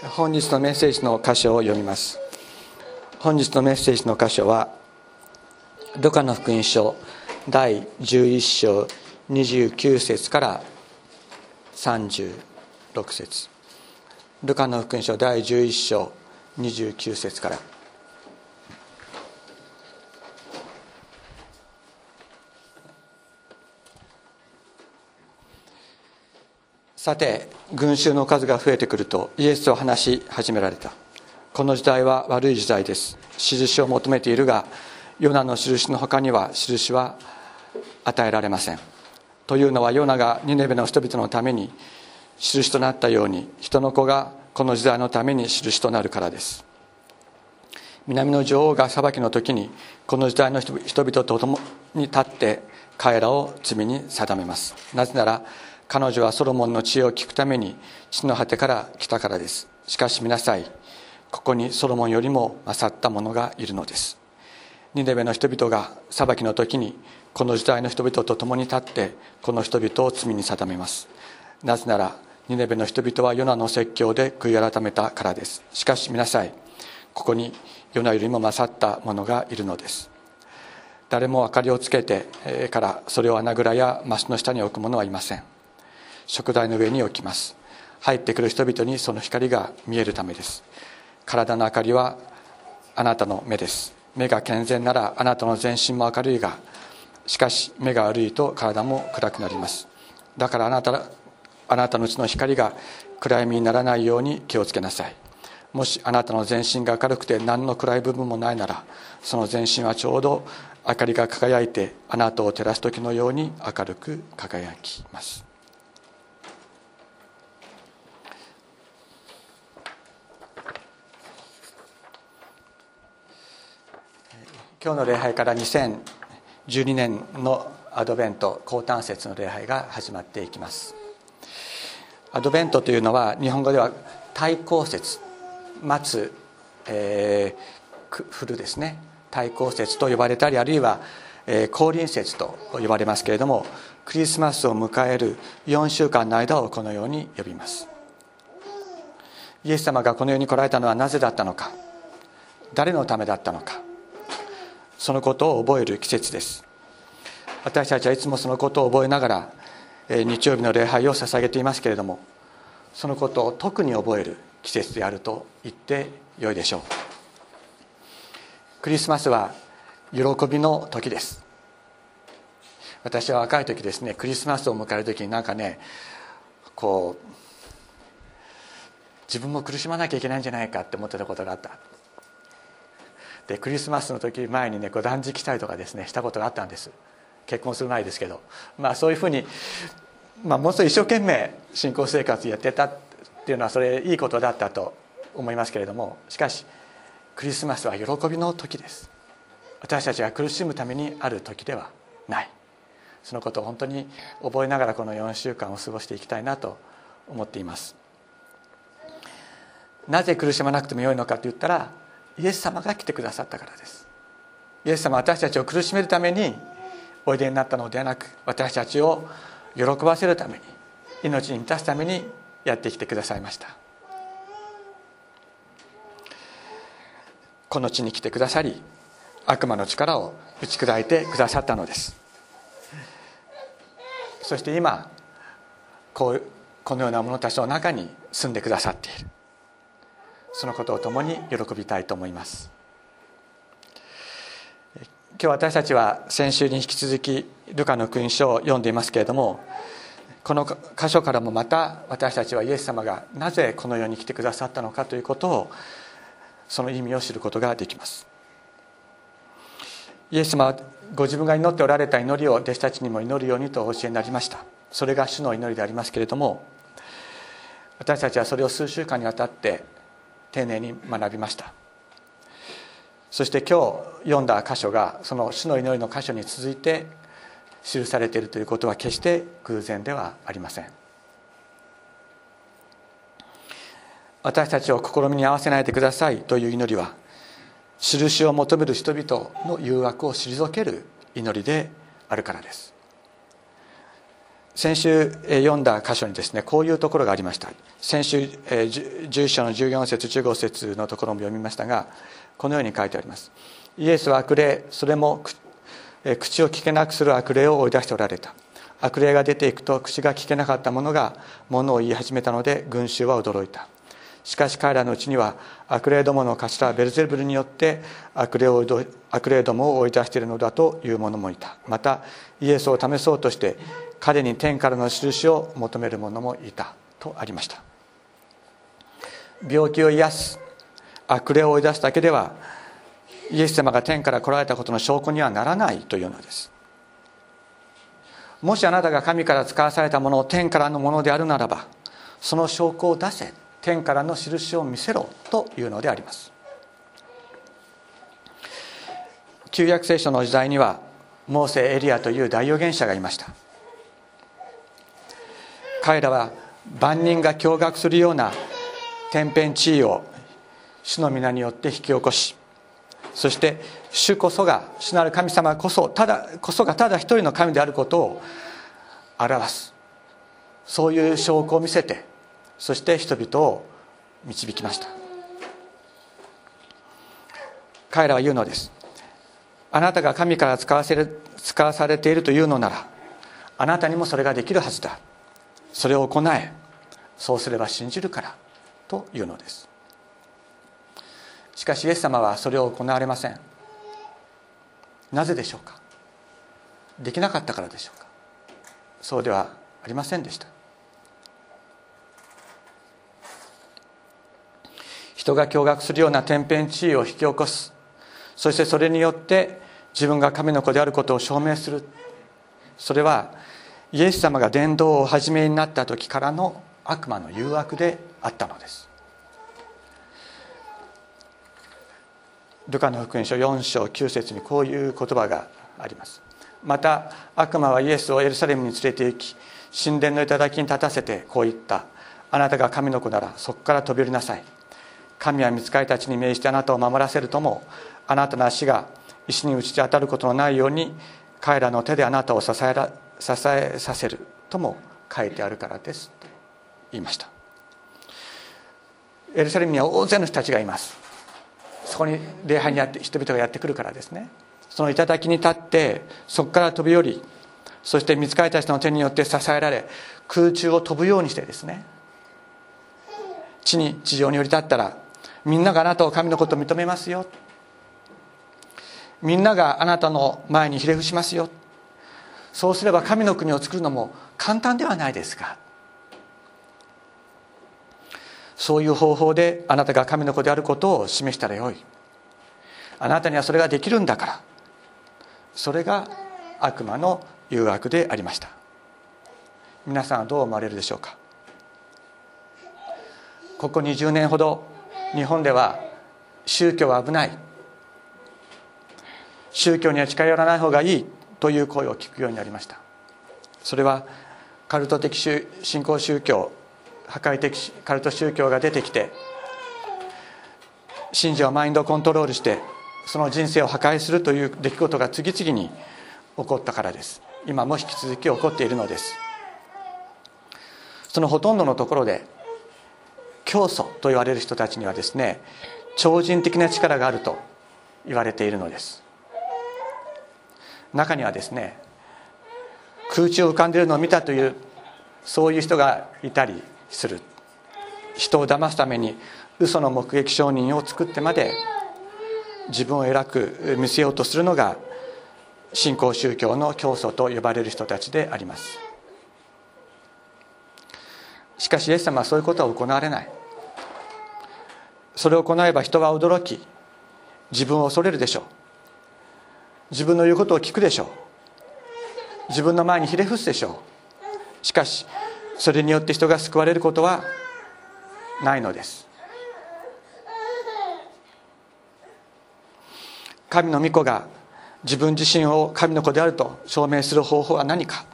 本日のメッセージの箇所を読みます。本日のメッセージの箇所はルカの福音書第11章29節から36節。ルカの福音書第11章29節から。さて群衆の数が増えてくるとイエスを話し始められた。この時代は悪い時代です。印を求めているがヨナの印の他には印は与えられません。というのはヨナがニネベの人々のために印となったように人の子がこの時代のために印となるからです。南の女王が裁きの時にこの時代の人々と共に立って彼らを罪に定めます。なぜなら彼女はソロモンの知恵を聞くために地の果てから来たからです。しかし見なさいここにソロモンよりも勝った者がいるのです。ニネベの人々が裁きの時にこの時代の人々と共に立ってこの人々を罪に定めます。なぜならニネベの人々はヨナの説教で悔い改めたからです。しかし見なさいここにヨナよりも勝った者がいるのです。誰も明かりをつけてからそれを穴蔵やマスの下に置く者はいません。食台の上に置きます。入ってくる人々にその光が見えるためです。体の明かりはあなたの目です。目が健全ならあなたの全身も明るいがしかし目が悪いと体も暗くなります。だからあなたあなたのうちの光が暗闇にならないように気をつけなさい。もしあなたの全身が明るくて何の暗い部分もないならその全身はちょうど明かりが輝いてあなたを照らす時のように明るく輝きます。今日の礼拝から2012年のアドベント高端節の礼拝が始まっていきます。アドベントというのは日本語では対抗節待つ、えー、降るですね。対抗節と呼ばれたりあるいは、えー、降臨節と呼ばれますけれどもクリスマスを迎える4週間の間をこのように呼びます。イエス様がこの世に来られたのはなぜだったのか。誰のためだったのか。そのことを覚える季節です。私たちはいつもそのことを覚えながら日曜日の礼拝を捧げていますけれどもそのことを特に覚える季節であると言ってよいでしょう。クリスマスは喜びの時です。私は若い時ですねクリスマスを迎える時になんかねこう自分も苦しまなきゃいけないんじゃないかって思ってたことがあった。でクリスマスの時前にねこう断食したりとかですねしたことがあったんです。結婚する前ですけど。まあそういうふうに、まあ、もう一生懸命信仰生活やってたっていうのはそれいいことだったと思いますけれども。しかしクリスマスは喜びの時です。私たちが苦しむためにある時ではない。そのことを本当に覚えながらこの4週間を過ごしていきたいなと思っています。なぜ苦しまなくてもよいのかと言ったらイエス様が来てくださったからです。イエス様は私たちを苦しめるためにおいでになったのではなく私たちを喜ばせるために命に満たすためにやってきてくださいました。この地に来てくださり悪魔の力を打ち砕いてくださったのです。そして今こうこのような者たちの中に住んでくださっている。そのことを共に喜びたいと思います。今日私たちは先週に引き続きルカの福音書を読んでいますけれどもこの箇所からもまた私たちはイエス様がなぜこの世に来てくださったのかということをその意味を知ることができます。イエス様はご自分が祈っておられた祈りを弟子たちにも祈るようにとお教えになりました。それが主の祈りでありますけれども私たちはそれを数週間にわたって丁寧に学びました。そして今日読んだ箇所がその主の祈りの箇所に続いて記されているということは決して偶然ではありません。私たちを試みに合わせないでくださいという祈りは印を求める人々の誘惑を退ける祈りであるからです。先週読んだ箇所にですねこういうところがありました。先週11章の14節15節のところも読みましたがこのように書いてあります。イエスは悪霊それも口を聞けなくする悪霊を追い出しておられた。悪霊が出ていくと口が聞けなかったものがものを言い始めたので群衆は驚いた。しかし彼らのうちには悪霊どもの頭ベルゼブルによって悪霊を悪霊どもを追い出しているのだという者もいた。またイエスを試そうとして彼に天からの印を求める者もいた。とありました。病気を癒す悪霊を追い出すだけではイエス様が天から来られたことの証拠にはならないというのです。もしあなたが神から使わされたものを天からのものであるならばその証拠を出せ。天からの印を見せろというのであります。旧約聖書の時代にはモーセエリアという大預言者がいました。彼らは万人が驚愕するような天変地異を主の皆によって引き起こしそして主こそが主なる神様こそただこそがただ一人の神であることを表す。そういう証拠を見せてそして人々を導きました。彼らは言うのです。あなたが神から使わせる使わされているというのならあなたにもそれができるはずだ。それを行え。そうすれば信じるからというのです。しかしイエス様はそれを行われません。なぜでしょうか？できなかったからでしょうか？そうではありませんでした。人が驚愕するような天変地異を引き起こす。そしてそれによって自分が神の子であることを証明する。それはイエス様が伝道を始めになった時からの悪魔の誘惑であったのです。ルカの福音書4章9節にこういう言葉があります。また悪魔はイエスをエルサレムに連れて行き神殿の頂に立たせてこう言った。あなたが神の子ならそこから飛び降りなさい。神は見つかりたちに命じてあなたを守らせるともあなたの足が石に打ち当たることのないように彼らの手であなたを支えら支えさせるとも書いてあるからです。と言いました。エルサレムには大勢の人たちがいます。そこに礼拝にやって人々がやってくるからですね。その頂に立ってそこから飛び降りそして見つかりたちの手によって支えられ空中を飛ぶようにしてですね地に地上に降り立ったらみんながあなたを神のことを認めますよ。みんながあなたの前にひれ伏しますよ。そうすれば神の国を作るのも簡単ではないですか。そういう方法であなたが神の子であることを示したらよい。あなたにはそれができるんだから。それが悪魔の誘惑でありました。皆さんはどう思われるでしょうか。ここ20年ほど日本では宗教は危ない。宗教には近寄らない方がいいという声を聞くようになりました。それはカルト的信仰宗教破壊的カルト宗教が出てきて信者をマインドコントロールしてその人生を破壊するという出来事が次々に起こったからです。今も引き続き起こっているのです。そのほとんどのところで教祖と言われる人たちにはですね超人的な力があると言われているのです。中にはですね空中を浮かんでいるのを見たというそういう人がいたりする。人を騙すために嘘の目撃証人を作ってまで自分を偉く見せようとするのが新興宗教の教祖と呼ばれる人たちであります。しかしイエス様はそういうことは行われない。それを行えば人は驚き自分を恐れるでしょう。自分の言うことを聞くでしょう。自分の前にひれ伏すでしょう。しかしそれによって人が救われることはないのです。神の御子が自分自身を神の子であると証明する方法は何か。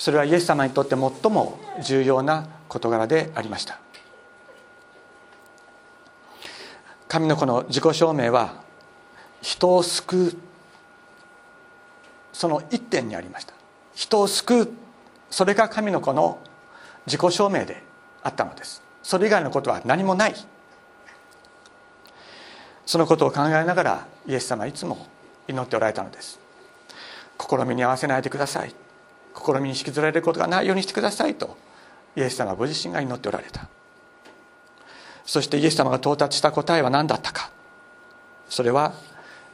それはイエス様にとって最も重要な事柄でありました。神の子の自己証明は人を救うその一点にありました。人を救うそれが神の子の自己証明であったのです。それ以外のことは何もない。そのことを考えながらイエス様はいつも祈っておられたのです。試みに合わせないでください。試みに引きずられることがないようにしてくださいとイエス様ご自身が祈っておられた。そしてイエス様が到達した答えは何だったか。それは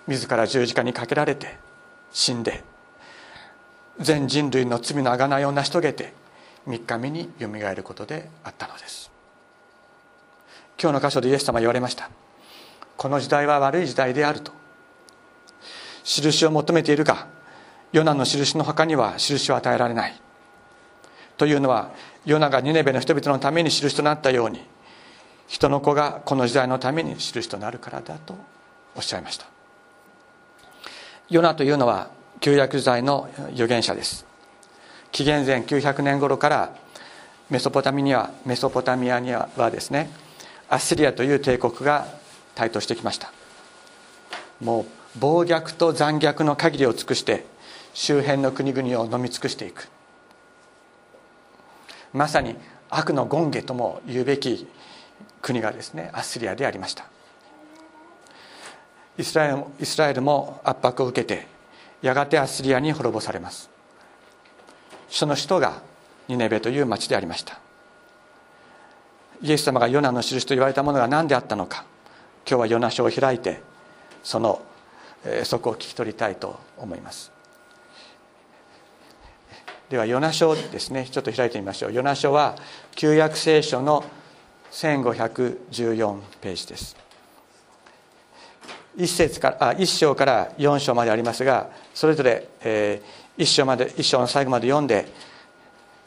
自ら十字架にかけられて死んで全人類の罪の贖いを成し遂げて3日目によみがえることであったのです。今日の箇所でイエス様は言われました。この時代は悪い時代であると。印を求めているがヨナの印の他には印は与えられない。というのはヨナがニネベの人々のために印となったように人の子がこの時代のために印となるからだとおっしゃいました。ヨナというのは旧約時代の預言者です。紀元前900年頃からメソポタミにはメソポタミアにはですねアッシリアという帝国が台頭してきました。もう暴虐と残虐の限りを尽くして周辺の国々を飲み尽くしていく。まさに悪の権下とも言うべき国がですねアッシリアでありました。イスラエルイスラエルも圧迫を受けてやがてアッシリアに滅ぼされます。その首都がニネベという町でありました。イエス様がヨナの印と言われたものが何であったのか今日はヨナ書を開いてその、そこを聞き取りたいと思います。ではヨナ書ですね。ちょっと開いてみましょう。ヨナ書は旧約聖書の1514ページです。1節からあ1章から4章までありますがそれぞれ、えー、1章まで1章の最後まで読んで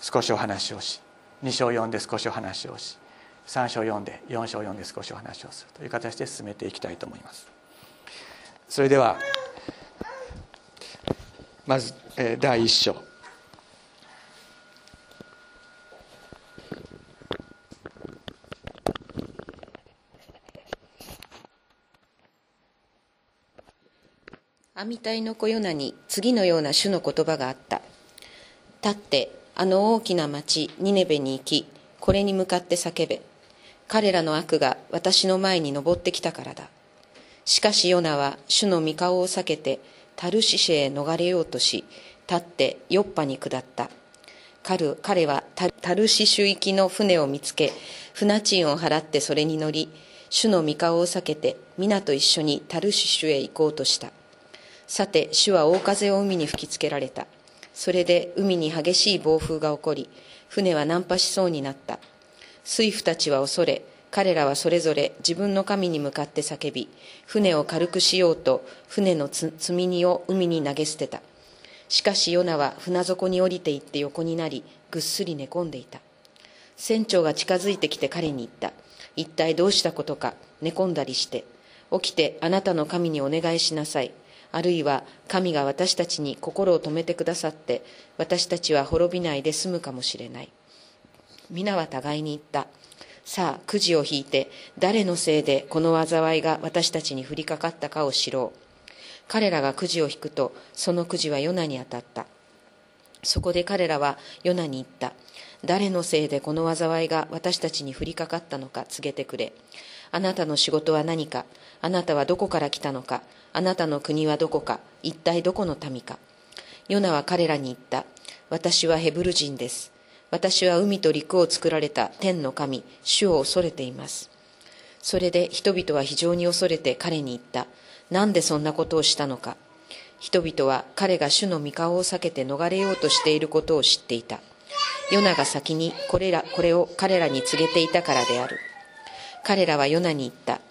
少しお話をし2章読んで少しお話をし3章読んで4章読んで少しお話をするという形で進めていきたいと思います。それではまず、えー、第1章。アミタイの子ヨナに次のような主の言葉があった。立ってあの大きな町ニネベに行き、これに向かって叫べ。彼らの悪が私の前に登ってきたからだ。しかしヨナは主の御顔を避けてタルシシェへ逃れようとし、立ってヨッパに下った。彼彼はタルシシュ行きの船を見つけ、船賃を払ってそれに乗り、主の御顔を避けて皆と一緒にタルシシュへ行こうとした。さて主は大風を海に吹きつけられた。それで海に激しい暴風が起こり船は難破しそうになった。水夫たちは恐れ彼らはそれぞれ自分の神に向かって叫び船を軽くしようと船の積み荷を海に投げ捨てた。しかしヨナは船底に降りていって横になりぐっすり寝込んでいた。船長が近づいてきて彼に言った。一体どうしたことか寝込んだりして。起きてあなたの神にお願いしなさい。あるいは神が私たちに心を止めてくださって私たちは滅びないで済むかもしれない。皆は互いに言った。さあくじを引いて誰のせいでこの災いが私たちに降りかかったかを知ろう。彼らがくじを引くとそのくじはヨナに当たった。そこで彼らはヨナに言った。誰のせいでこの災いが私たちに降りかかったのか告げてくれ。あなたの仕事は何か？あなたはどこから来たのか？あなたの国はどこか一体どこの民か。ヨナは彼らに言った。私はヘブル人です。私は海と陸を作られた天の神主を恐れています。それで人々は非常に恐れて彼に言った。なんでそんなことをしたのか。人々は彼が主の御顔を避けて逃れようとしていることを知っていた。ヨナが先にこれらこれを彼らに告げていたからである。彼らはヨナに言った。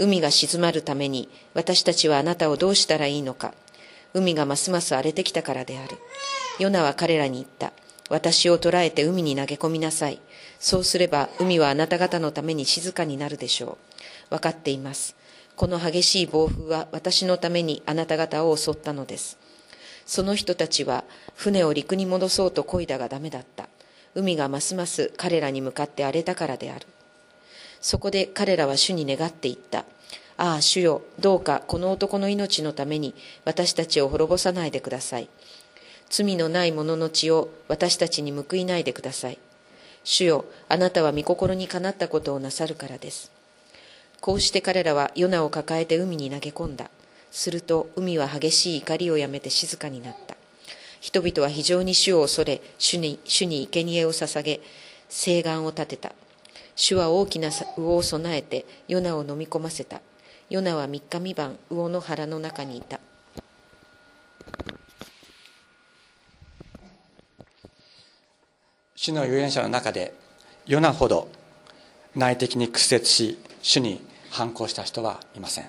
海が静まるために私たちはあなたをどうしたらいいのか。海がますます荒れてきたからである。ヨナは彼らに言った。私を捕らえて海に投げ込みなさい。そうすれば海はあなた方のために静かになるでしょう。分かっています。この激しい暴風は私のためにあなた方を襲ったのです。その人たちは船を陸に戻そうと漕いだがダメだった。海がますます彼らに向かって荒れたからである。そこで彼らは主に願っていった。ああ、主よ、どうかこの男の命のために私たちを滅ぼさないでください。罪のない者の血を私たちに報いないでください。主よあなたは御心にかなったことをなさるからです。こうして彼らはヨナを抱えて海に投げ込んだ。すると海は激しい怒りをやめて静かになった。人々は非常に主を恐れ主に主に生贄を捧げ誓願を立てた。主は大きな魚を備えてヨナを飲み込ませた。ヨナは三日三晩魚の腹の中にいた。主の預言者の中でヨナほど内的に屈折し主に反抗した人はいません。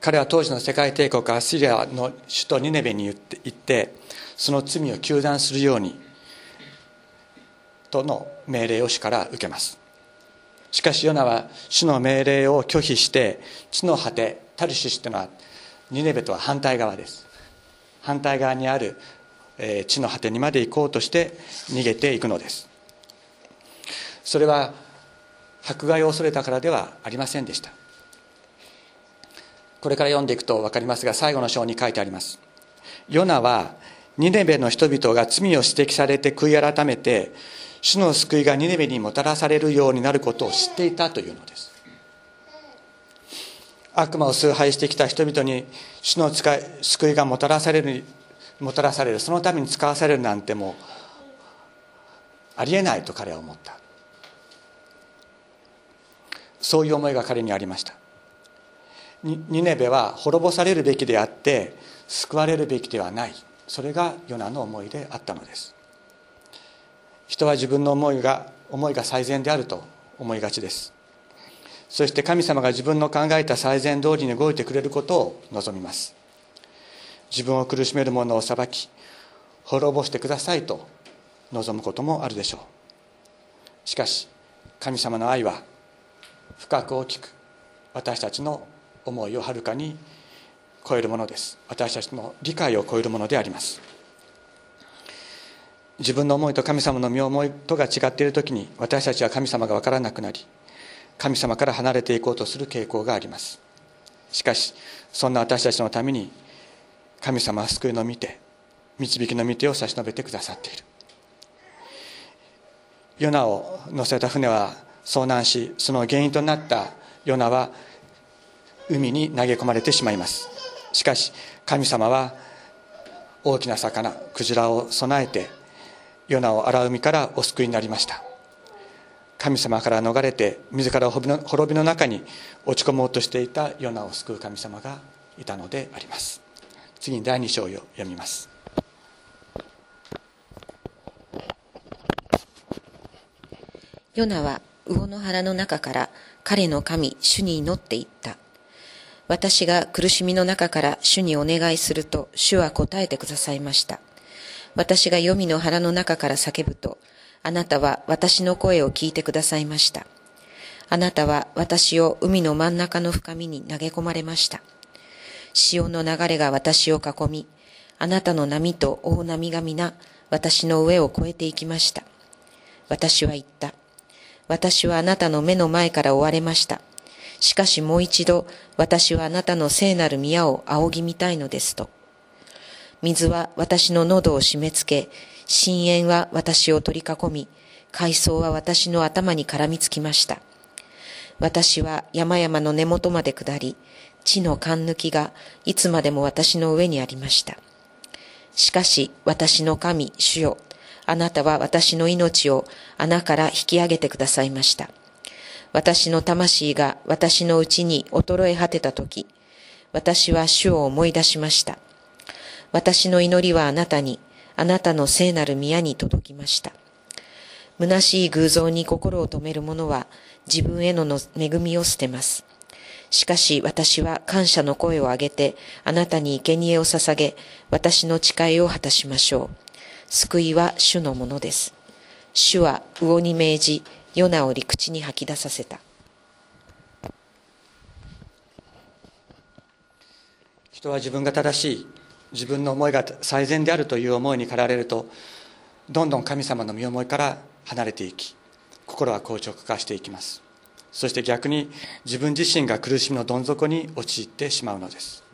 彼は当時の世界帝国アスリアの首都ニネベに行ってその罪を糾弾するようにとの命令を主から受けます。しかしヨナは主の命令を拒否して地の果てタルシシというのはニネベとは反対側です。反対側にある地の果てにまで行こうとして逃げていくのです。それは迫害を恐れたからではありませんでした。これから読んでいくと分かりますが最後の章に書いてあります。ヨナはニネベの人々が罪を指摘されて悔い改めて主の救いがニネベにもたらされるようになることを知っていたというのです。悪魔を崇拝してきた人々に主の使い救いがもたらされるもたらされるそのために使わされるなんてもうありえないと彼は思った。そういう思いが彼にありました。ニネベは滅ぼされるべきであって救われるべきではない。それがヨナの思いであったのです。人は自分の思いが思いが最善であると思いがちです。そして神様が自分の考えた最善通りに動いてくれることを望みます。自分を苦しめる者を裁き滅ぼしてくださいと望むこともあるでしょう。しかし神様の愛は深く大きく私たちの思いをはるかに超えるものです。私たちの理解を超えるものであります。自分の思いと神様の身思いとが違っている時に私たちは神様が分からなくなり神様から離れていこうとする傾向があります。しかしそんな私たちのために神様は救いの見て導きの御手を差し伸べてくださっている。ヨナを乗せた船は遭難しその原因となったヨナは海に投げ込まれてしまいます。しかし神様は大きな魚クジラを備えてヨナを荒海からお救いになりました。神様から逃れて自ら滅びの中に落ち込もうとしていたヨナを救う神様がいたのであります。次に第2章を読みます。ヨナは魚の腹の中から彼の神主に祈っていった。私が苦しみの中から主にお願いすると主は答えてくださいました。私が黄泉の腹の中から叫ぶと、あなたは私の声を聞いてくださいました。あなたは私を海の真ん中の深みに投げ込まれました。潮の流れが私を囲み、あなたの波と大波が皆私の上を越えていきました。私は言った。私はあなたの目の前から追われました。しかしもう一度私はあなたの聖なる宮を仰ぎ見たいのですと。水は私の喉を締め付け、深淵は私を取り囲み、海藻は私の頭に絡みつきました。私は山々の根元まで下り、地の勘抜きがいつまでも私の上にありました。しかし私の神、主よ、あなたは私の命を穴から引き上げてくださいました。私の魂が私のうちに衰え果てたとき、私は主を思い出しました。私の祈りはあなたに、あなたの聖なる宮に届きました。虚しい偶像に心を止める者は自分への恵みを捨てます。しかし私は感謝の声を上げてあなたに生贄を捧げ私の誓いを果たしましょう。救いは主のものです。主は魚に命じ、ヨナを陸地に吐き出させた。人は自分が正しい自分の思いが最善であるという思いに駆られるとどんどん神様の身思いから離れていき心は硬直化していきます。そして逆に自分自身が苦しみのどん底に陥ってしまうのです。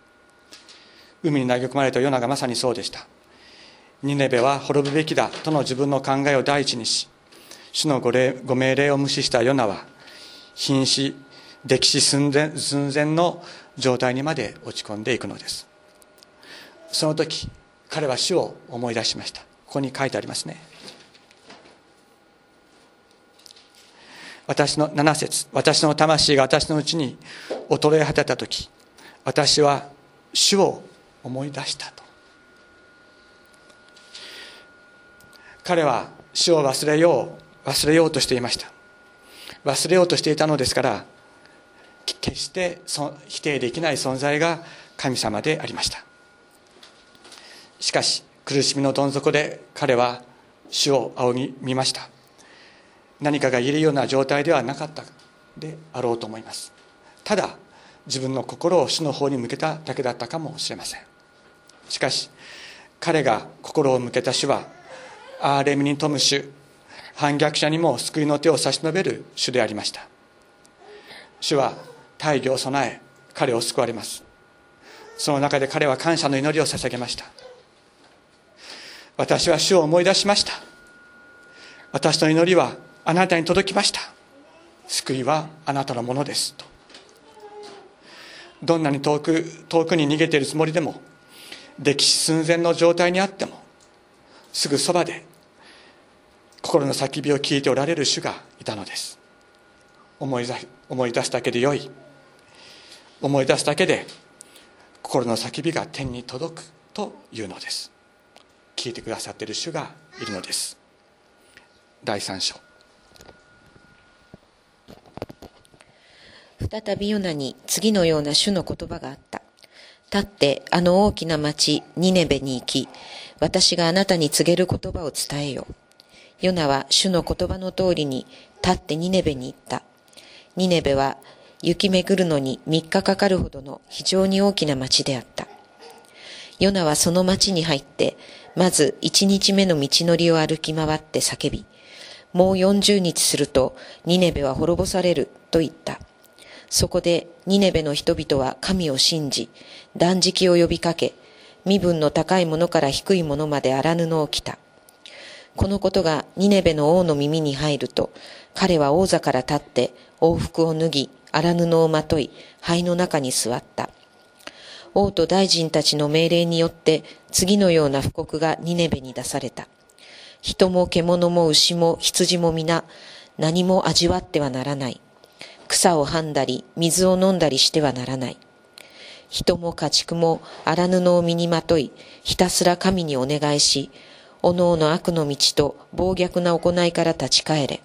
海に投げ込まれたヨナがまさにそうでした。ニネベは滅ぶべきだとの自分の考えを第一にし主のごご命令を無視したヨナは瀕死溺死寸前寸前の状態にまで落ち込んでいくのです。その時彼は主を思い出しました。ここに書いてありますね。私の7節。私の魂が私のうちに衰え果てた時私は主を思い出したと。彼は主を忘れよう忘れようとしていました。忘れようとしていたのですから決して否定できない存在が神様でありました。しかし苦しみのどん底で彼は主を仰ぎ見ました。何かが言えるような状態ではなかったであろうと思います。ただ自分の心を主の方に向けただけだったかもしれません。しかし彼が心を向けた主はアーレムに富む主反逆者にも救いの手を差し伸べる主でありました。主は大義を備え彼を救われます。その中で彼は感謝の祈りを捧げました。私は主を思い出しました。私の祈りはあなたに届きました。救いはあなたのものです。と。どんなに遠く遠くに逃げているつもりでも歴史寸前の状態にあってもすぐそばで心の叫びを聞いておられる主がいたのです。思い思い出すだけでよい。思い出すだけで心の叫びが天に届くというのです。聞いてくださっている主がいるのです。第3章。再びヨナに次のような主の言葉があった。立ってあの大きな町ニネベに行き私があなたに告げる言葉を伝えよヨナは主の言葉の通りに立ってニネベに行った。ニネベは雪巡るのに3日かかるほどの非常に大きな町であった。ヨナはその町に入って、まず1日目の道のりを歩き回って叫び、もう40日するとニネベは滅ぼされると言った。そこでニネベの人々は神を信じ、断食を呼びかけ、身分の高いものから低いものまで荒布を着た。このことがニネベの王の耳に入ると、彼は王座から立って往復を脱ぎ、荒布をまとい、灰の中に座った。王と大臣たちの命令によって次のような布告がニネベに出された。人も獣も牛も羊も皆何も味わってはならない。草をはんだり水を飲んだりしてはならない。人も家畜も荒布を身にまとい、ひたすら神にお願いし、おのおの悪の道と暴虐な行いから立ち返れ。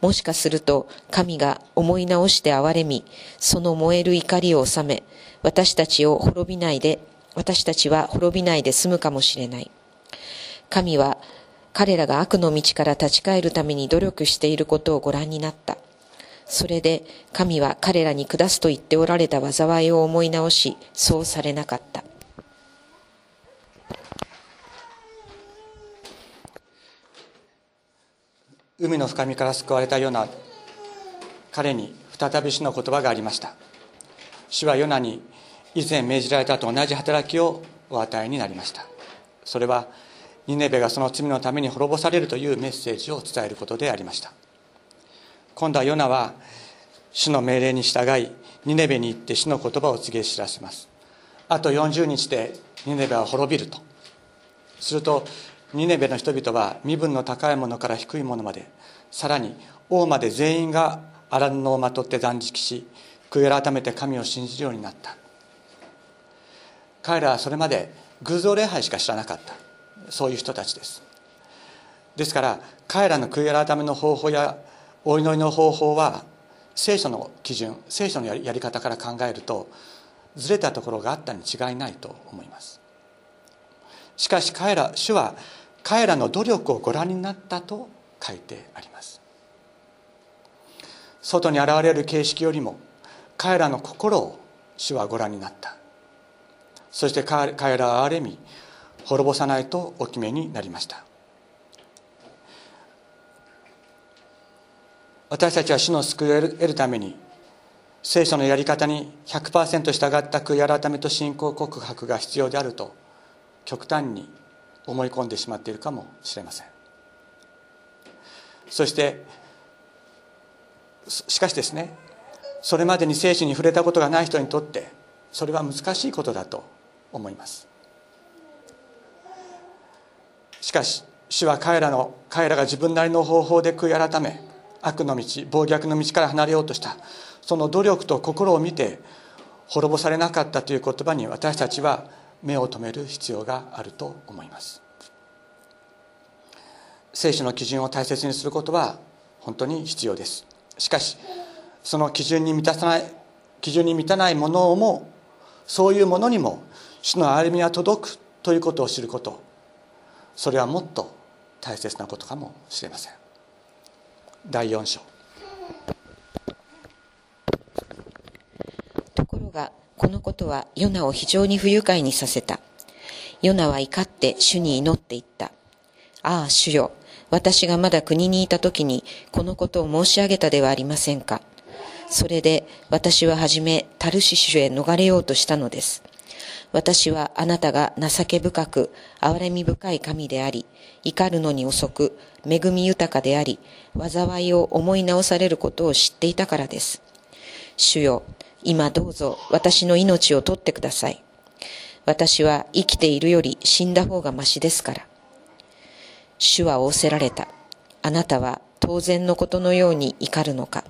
もしかすると神が思い直して憐れみ、その燃える怒りを収め、私たちを滅びないで、私たちは滅びないで済むかもしれない。神は彼らが悪の道から立ち返るために努力していることをご覧になった。それで神は彼らに下すと言っておられた災いを思い直し、そうされなかった。海の深みから救われたヨナ彼に再び主の言葉がありました主はヨナに以前命じられたと同じ働きをお与えになりました。それはニネベがその罪のために滅ぼされるというメッセージを伝えることでありました。今度はヨナは主の命令に従いニネベに行って主の言葉を告げ知らせます。あと40日でニネベは滅びると。するとニネベの人々は身分の高いものから低いものまでさらに王まで全員が荒布をまとって断食し悔い改めて神を信じるようになった。彼らはそれまで偶像礼拝しか知らなかった。そういう人たちです。ですから彼らの悔い改めの方法やお祈りの方法は聖書の基準聖書のやり方から考えるとずれたところがあったに違いないと思います。しかし彼ら主は彼らの努力をご覧になったと書いてあります。外に現れる形式よりも彼らの心を主はご覧になった。そして彼らは憐れみ滅ぼさないとお決めになりました。私たちは主の救いを得るために聖書のやり方に100%従った悔い改めと信仰告白が必要であると極端に思い込んでしまっているかもしれません。そしてしかしですねそれまでに聖書に触れたことがない人にとってそれは難しいことだと思います。しかし主は彼らの彼らが自分なりの方法で悔い改め悪の道暴虐の道から離れようとした。その努力と心を見て滅ぼされなかったという言葉に私たちは目を留める必要があると思います。聖書の基準を大切にすることは本当に必要です。しかしその基準に満たさない基準に満たないものもそういうものにも主の歩みは届くということを知ることそれはもっと大切なことかもしれません第4章ところがこのことはヨナを非常に不愉快にさせた。ヨナは怒って主に祈っていった。ああ、主よ。私がまだ国にいた時にこのことを申し上げたではありませんか。それで私ははじめタルシシュへ逃れようとしたのです。私はあなたが情け深く、憐れみ深い神であり、怒るのに遅く、恵み豊かであり、災いを思い直されることを知っていたからです。主よ、今どうぞ私の命を取ってください。私は生きているより死んだ方がましですから。主は仰せられた。あなたは当然のことのように怒るのか。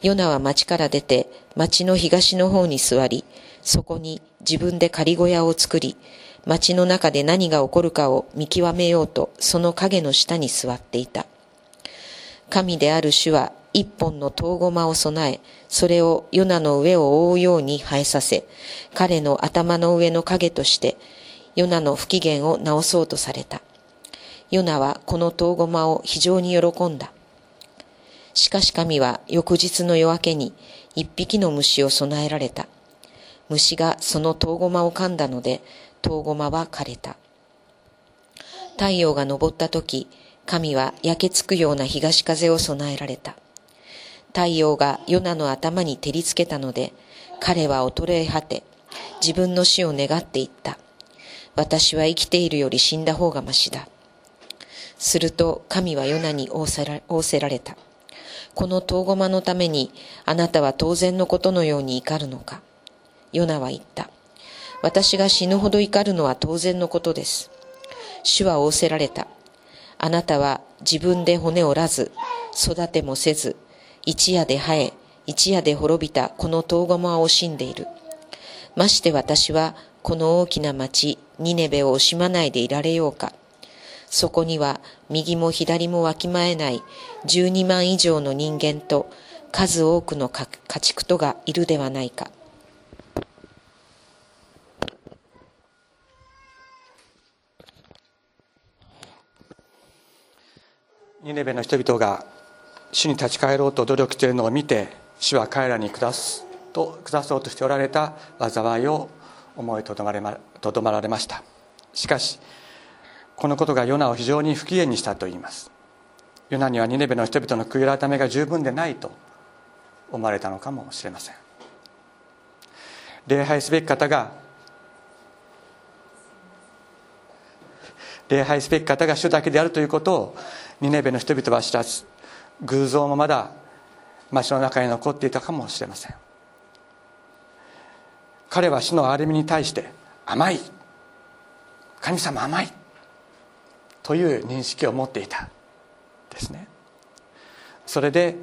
ヨナは町から出て町の東の方に座り、そこに自分で仮小屋を作り、町の中で何が起こるかを見極めようとその影の下に座っていた。神である主は一本の遠駒を備え、それをヨナの上を覆うように生えさせ、彼の頭の上の影として、ヨナの不機嫌を直そうとされた。ヨナはこの遠駒を非常に喜んだ。しかし神は翌日の夜明けに一匹の虫を備えられた。虫がその遠駒を噛んだので、遠駒は枯れた。太陽が昇った時、神は焼けつくような東風を備えられた。太陽がヨナの頭に照りつけたので、彼は衰え果て、自分の死を願っていった。私は生きているより死んだ方がましだ。すると神はヨナに仰せられた。この遠駒のためにあなたは当然のことのように怒るのか。ヨナは言った。私が死ぬほど怒るのは当然のことです。主は仰せられた。あなたは自分で骨折らず、育てもせず、一夜で生え、一夜で滅びたこの遠駒を惜しんでいる。まして私はこの大きな町、ニネベを惜しまないでいられようか。そこには右も左もわきまえない12万以上の人間と数多くの家畜とがいるではないか。ニネベの人々が主に立ち返ろうと努力しているのを見て主は彼らに下すと下そうとしておられた災いを思いとどまれまとどまられました。しかしこのことがヨナを非常に不機嫌にしたといいます。ヨナにはニネベの人々の悔い改めが十分でないと思われたのかもしれません。礼拝すべき方が礼拝すべき方が主だけであるということをニネベの人々は知らず偶像もまだ町の中に残っていたかもしれません。彼は死の歩みに対して甘い。神様甘いという認識を持っていたですね。それで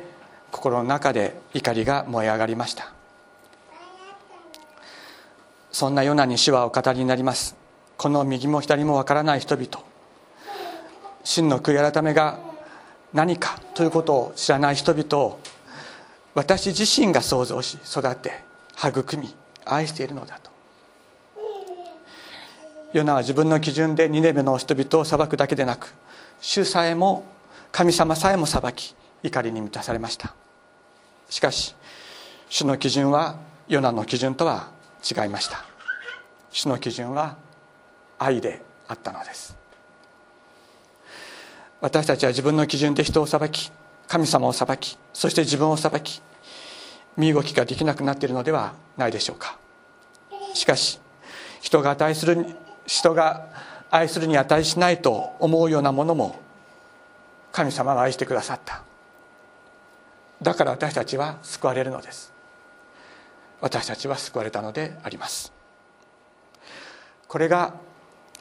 心の中で怒りが燃え上がりました。そんなようなに主はお語りになります。この右も左もわからない人々。真の悔い改めが何かということを知らない人々を私自身が創造し育て育み愛しているのだと。ヨナは自分の基準でニネベの人々を裁くだけでなく主さえも神様さえも裁き怒りに満たされました。しかし主の基準はヨナの基準とは違いました。主の基準は愛であったのです。私たちは自分の基準で人を裁き神様を裁きそして自分を裁き身動きができなくなっているのではないでしょうか。しかし人が値する人が愛するに値しないと思うようなものも神様は愛してくださった。だから私たちは救われるのです。私たちは救われたのであります。これが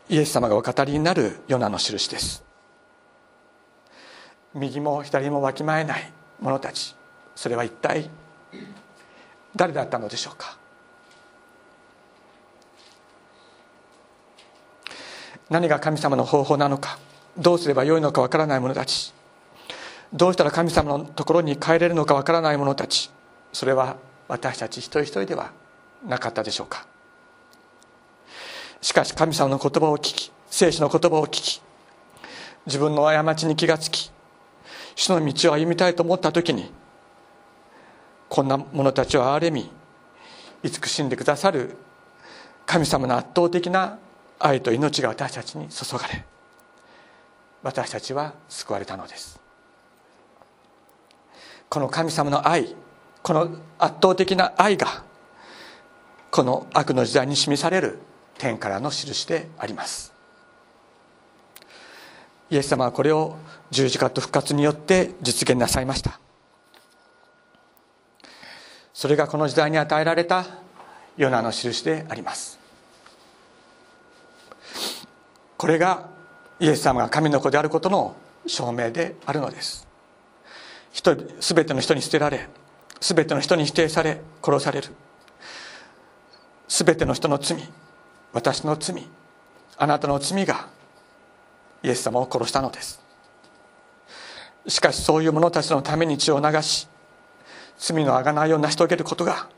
イエス様がお語りになるヨナの印です。右も左もわきまえない者たち。それは一体誰だったのでしょうか？何が神様の方法なのか？どうすればよいのかわからない者たち。どうしたら神様のところに帰れるのかわからない者たち。それは私たち一人一人ではなかったでしょうか？しかし神様の言葉を聞き聖書の言葉を聞き自分の過ちに気がつき主の道を歩みたいと思った時にこんな者たちを憐れみ慈しんでくださる神様の圧倒的な愛と命が私たちに注がれ私たちは救われたのです。この神様の愛この圧倒的な愛がこの悪の時代に示される天からの印であります。イエス様はこれを十字架と復活によって実現なさいました。それがこの時代に与えられたヨナの印であります。これがイエス様が神の子であることの証明であるのです。人全ての人に捨てられ全ての人に否定され殺される。全ての人の罪私の罪あなたの罪がイエス様を殺したのです。しかしそういう者たちのために血を流し罪の贖いを成し遂げることが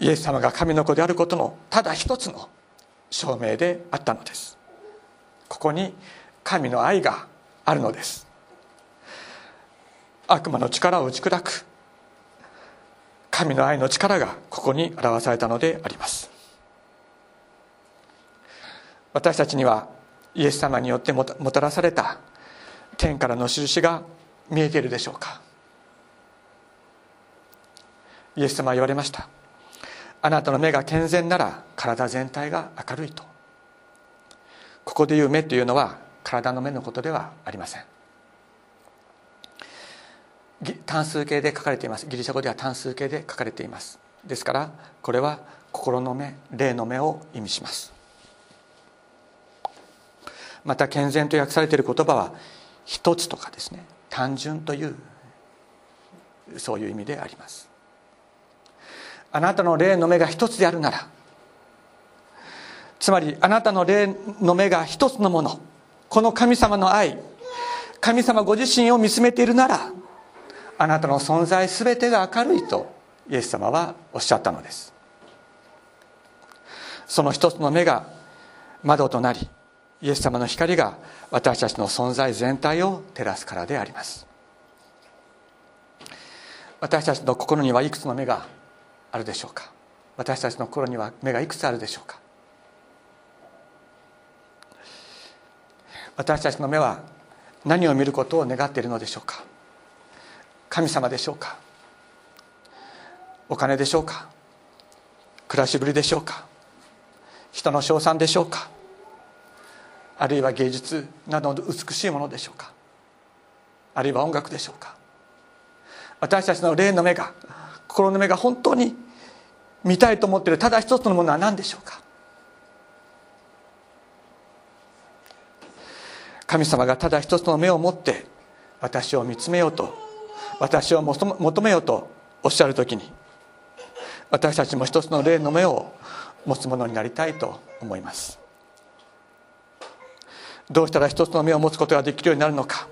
イエス様が神の子であることのただ一つの証明であったのです。ここに神の愛があるのです。悪魔の力を打ち砕く神の愛の力がここに表されたのであります。私たちにはイエス様によってもたらされた天からの印が見えているでしょうか。イエス様は言われました。あなたの目が健全なら体全体が明るいと。ここで言う目というのは体の目のことではありません。単数形で書かれています。ギリシャ語では単数形で書かれています。ですからこれは心の目霊の目を意味します。また健全と訳されている言葉は一つとかですね単純というそういう意味であります。あなたの霊の目が一つであるならつまりあなたの霊の目が一つのものこの神様の愛神様ご自身を見つめているならあなたの存在全てが明るいとイエス様はおっしゃったのです。その一つの目が窓となりイエス様の光が私たちの存在全体を照らすからであります。私たちの心にはいくつの目があるでしょうか？私たちの心には目がいくつあるでしょうか？私たちの目は何を見ることを願っているのでしょうか？神様でしょうか？お金でしょうか？暮らしぶりでしょうか？人の称賛でしょうか？あるいは芸術などの美しいものでしょうか？あるいは音楽でしょうか？私たちの霊の目が心の目が本当に見たいと思っているただ一つのものは何でしょうか？神様がただ一つの目を持って私を見つめようと私を求めようとおっしゃる時に私たちも一つの霊の目を持つものになりたいと思います。どうしたら一つの目を持つことができるようになるのか。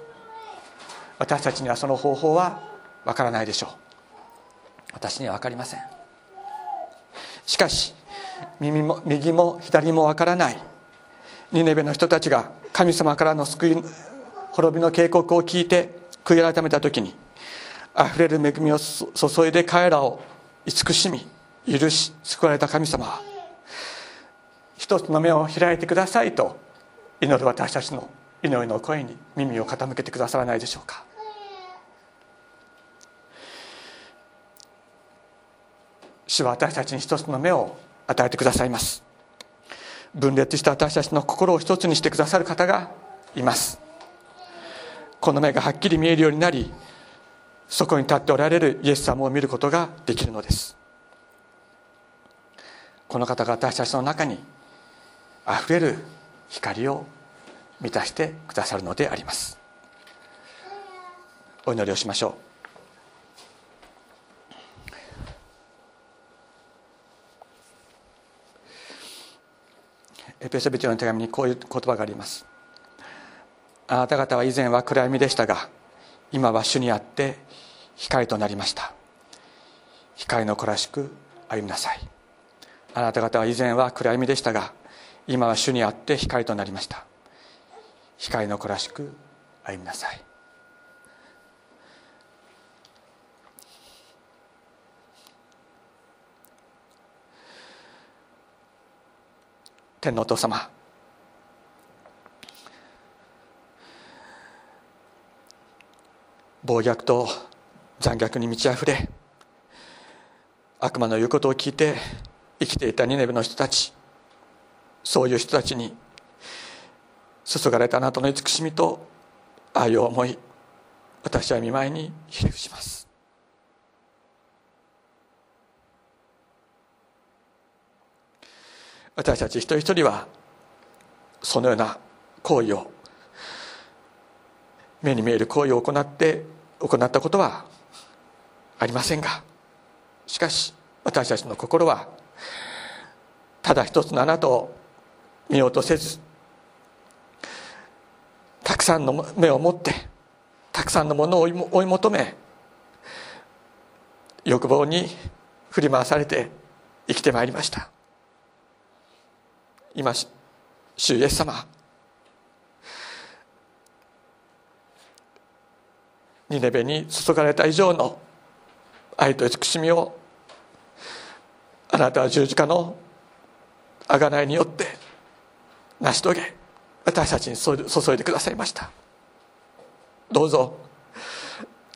私たちにはその方法はわからないでしょう。私には分かりません。しかし耳も右も左もわからない。ニネベの人たちが神様からの救い滅びの警告を聞いて悔い改めた時にあふれる恵みを注いで彼らを慈しみ許し救われた神様は一つの目を開いてくださいと祈る私たちの祈りの声に耳を傾けてくださらないでしょうか。主は私たちに一つの目を与えてくださいます。分裂した私たちの心を一つにしてくださる方がいます。この目がはっきり見えるようになりそこに立っておられるイエス様を見ることができるのです。この方が私たちの中にあふれる光を満たしてくださるのであります。お祈りをしましょう。エペソビテの手紙にこういう言葉があります。あなた方は以前は暗闇でしたが今は主にあって光となりました。光の子らしく歩みなさい。あなた方は以前は暗闇でしたが今は主にあって光となりました。光の子らしく歩みなさい。天皇お父様。暴虐と残虐に満ち溢れ悪魔の言うことを聞いて生きていたニネベの人たち。そういう人たちに注がれたあなたの慈しみと愛を思い私は見舞いにひれ伏します。私たち一人一人はそのような行為を目に見える行為を行って行ったことはありませんがしかし私たちの心はただ一つのあなたを見ようとせずたくさんの目を持ってたくさんのものを追い求め欲望に振り回されて生きてまいりました。今主イエス様ニネベに注がれた以上の愛と慈しみをあなたは十字架の贖いによって成し遂げ私たちに注いでくださいました。どうぞ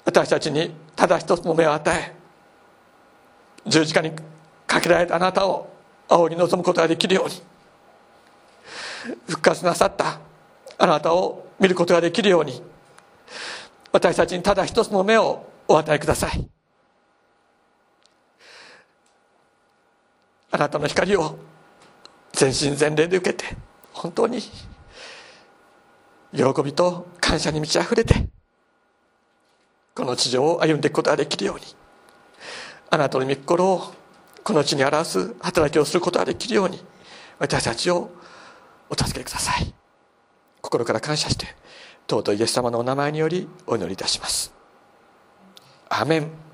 私たちにただ一つの目を与え十字架にかけられたあなたを仰ぎ望むことができるように復活なさったあなたを見ることができるように私たちにただ一つの目をお与えください。あなたの光を全身全霊で受けて本当に喜びと感謝に満ち溢れてこの地上を歩んでいくことができるようにあなたの御心をこの地に表す働きをすることができるように私たちをお助けください。心から感謝して尊いイエス様のお名前によりお祈りいたします。アメン。